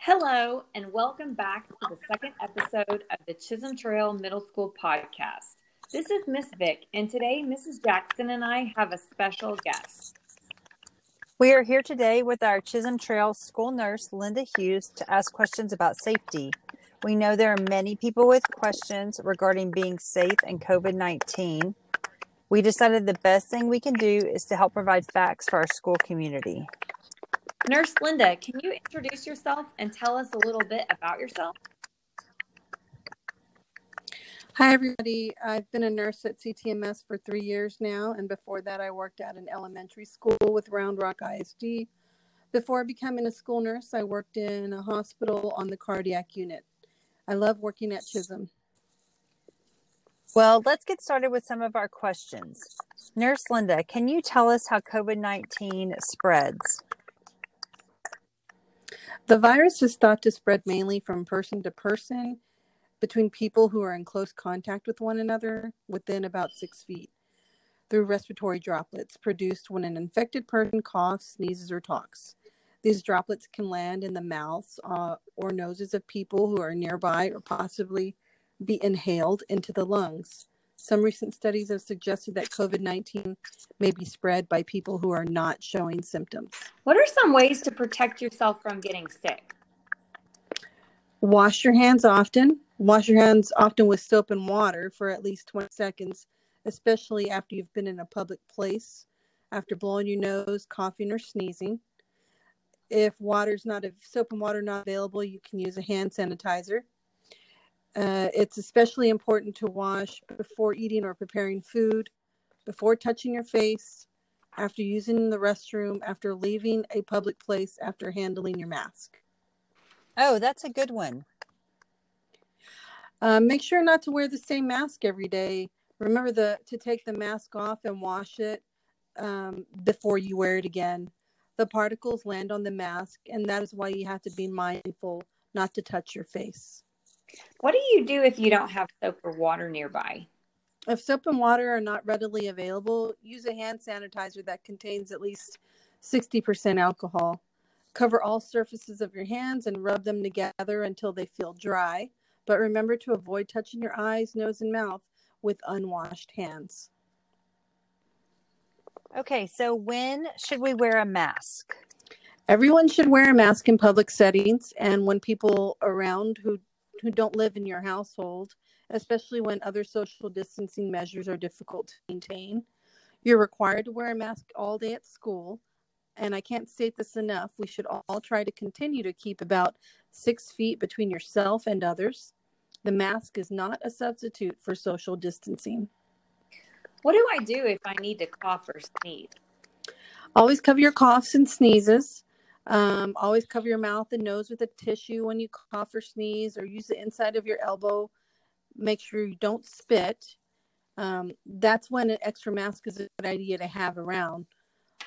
Hello, and welcome back to the second episode of the Chisholm Trail Middle School podcast. This is Miss Vick, and today Mrs. Jackson and I have a special guest. We are here today with our Chisholm Trail school nurse, Linda Hughes, to ask questions about safety. We know there are many people with questions regarding being safe and COVID 19. We decided the best thing we can do is to help provide facts for our school community. Nurse Linda, can you introduce yourself and tell us a little bit about yourself? Hi, everybody. I've been a nurse at CTMS for three years now, and before that, I worked at an elementary school with Round Rock ISD. Before becoming a school nurse, I worked in a hospital on the cardiac unit. I love working at Chisholm. Well, let's get started with some of our questions. Nurse Linda, can you tell us how COVID 19 spreads? The virus is thought to spread mainly from person to person between people who are in close contact with one another within about six feet through respiratory droplets produced when an infected person coughs, sneezes, or talks. These droplets can land in the mouths uh, or noses of people who are nearby or possibly be inhaled into the lungs. Some recent studies have suggested that COVID 19 may be spread by people who are not showing symptoms. What are some ways to protect yourself from getting sick? Wash your hands often. Wash your hands often with soap and water for at least 20 seconds, especially after you've been in a public place, after blowing your nose, coughing, or sneezing. If water's not if soap and water not available, you can use a hand sanitizer. Uh, it's especially important to wash before eating or preparing food, before touching your face, after using the restroom, after leaving a public place, after handling your mask. Oh, that's a good one. Uh, make sure not to wear the same mask every day. Remember the to take the mask off and wash it um, before you wear it again. The particles land on the mask, and that is why you have to be mindful not to touch your face. What do you do if you don't have soap or water nearby? If soap and water are not readily available, use a hand sanitizer that contains at least 60% alcohol. Cover all surfaces of your hands and rub them together until they feel dry but remember to avoid touching your eyes, nose, and mouth with unwashed hands. Okay, so when should we wear a mask? Everyone should wear a mask in public settings and when people around who who don't live in your household, especially when other social distancing measures are difficult to maintain. You're required to wear a mask all day at school, and I can't state this enough. We should all try to continue to keep about six feet between yourself and others. The mask is not a substitute for social distancing. What do I do if I need to cough or sneeze? Always cover your coughs and sneezes. Um, always cover your mouth and nose with a tissue when you cough or sneeze, or use the inside of your elbow. Make sure you don't spit. Um, that's when an extra mask is a good idea to have around.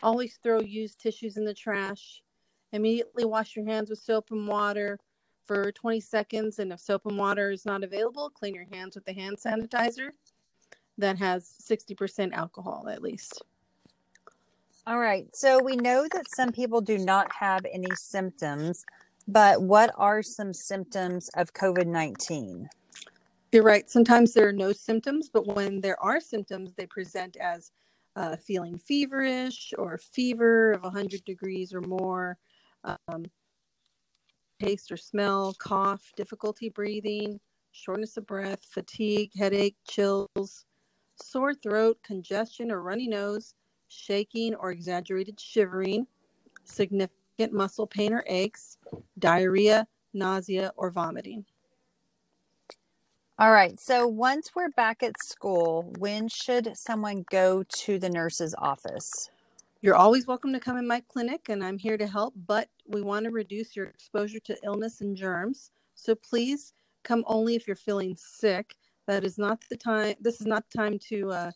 Always throw used tissues in the trash. Immediately wash your hands with soap and water for 20 seconds. And if soap and water is not available, clean your hands with the hand sanitizer that has 60% alcohol at least. All right. So we know that some people do not have any symptoms, but what are some symptoms of COVID 19? You're right. Sometimes there are no symptoms, but when there are symptoms, they present as uh, feeling feverish or fever of 100 degrees or more, um, taste or smell, cough, difficulty breathing, shortness of breath, fatigue, headache, chills, sore throat, congestion or runny nose, shaking or exaggerated shivering, significant muscle pain or aches, diarrhea, nausea, or vomiting. All right. So once we're back at school, when should someone go to the nurse's office? You're always welcome to come in my clinic, and I'm here to help, but we want to reduce your exposure to illness and germs. So please come only if you're feeling sick. That is not the time, this is not the time to uh,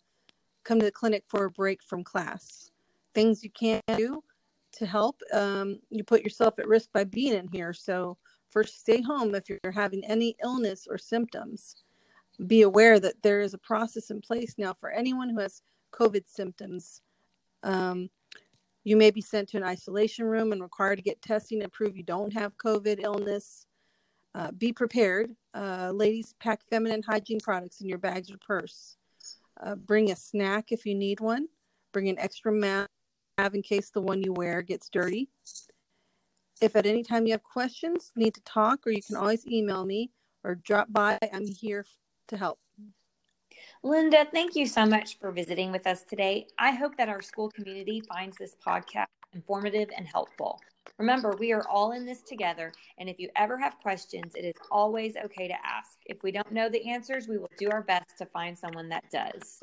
come to the clinic for a break from class. Things you can't do to help, um, you put yourself at risk by being in here. So first, stay home if you're having any illness or symptoms. Be aware that there is a process in place now for anyone who has COVID symptoms um, You may be sent to an isolation room and required to get testing to prove you don't have COVID illness. Uh, be prepared. Uh, ladies, pack feminine hygiene products in your bags or purse. Uh, bring a snack if you need one. Bring an extra mask in case the one you wear gets dirty. If at any time you have questions, need to talk, or you can always email me or drop by. I'm here to help. Linda, thank you so much for visiting with us today. I hope that our school community finds this podcast informative and helpful. Remember, we are all in this together, and if you ever have questions, it is always okay to ask. If we don't know the answers, we will do our best to find someone that does.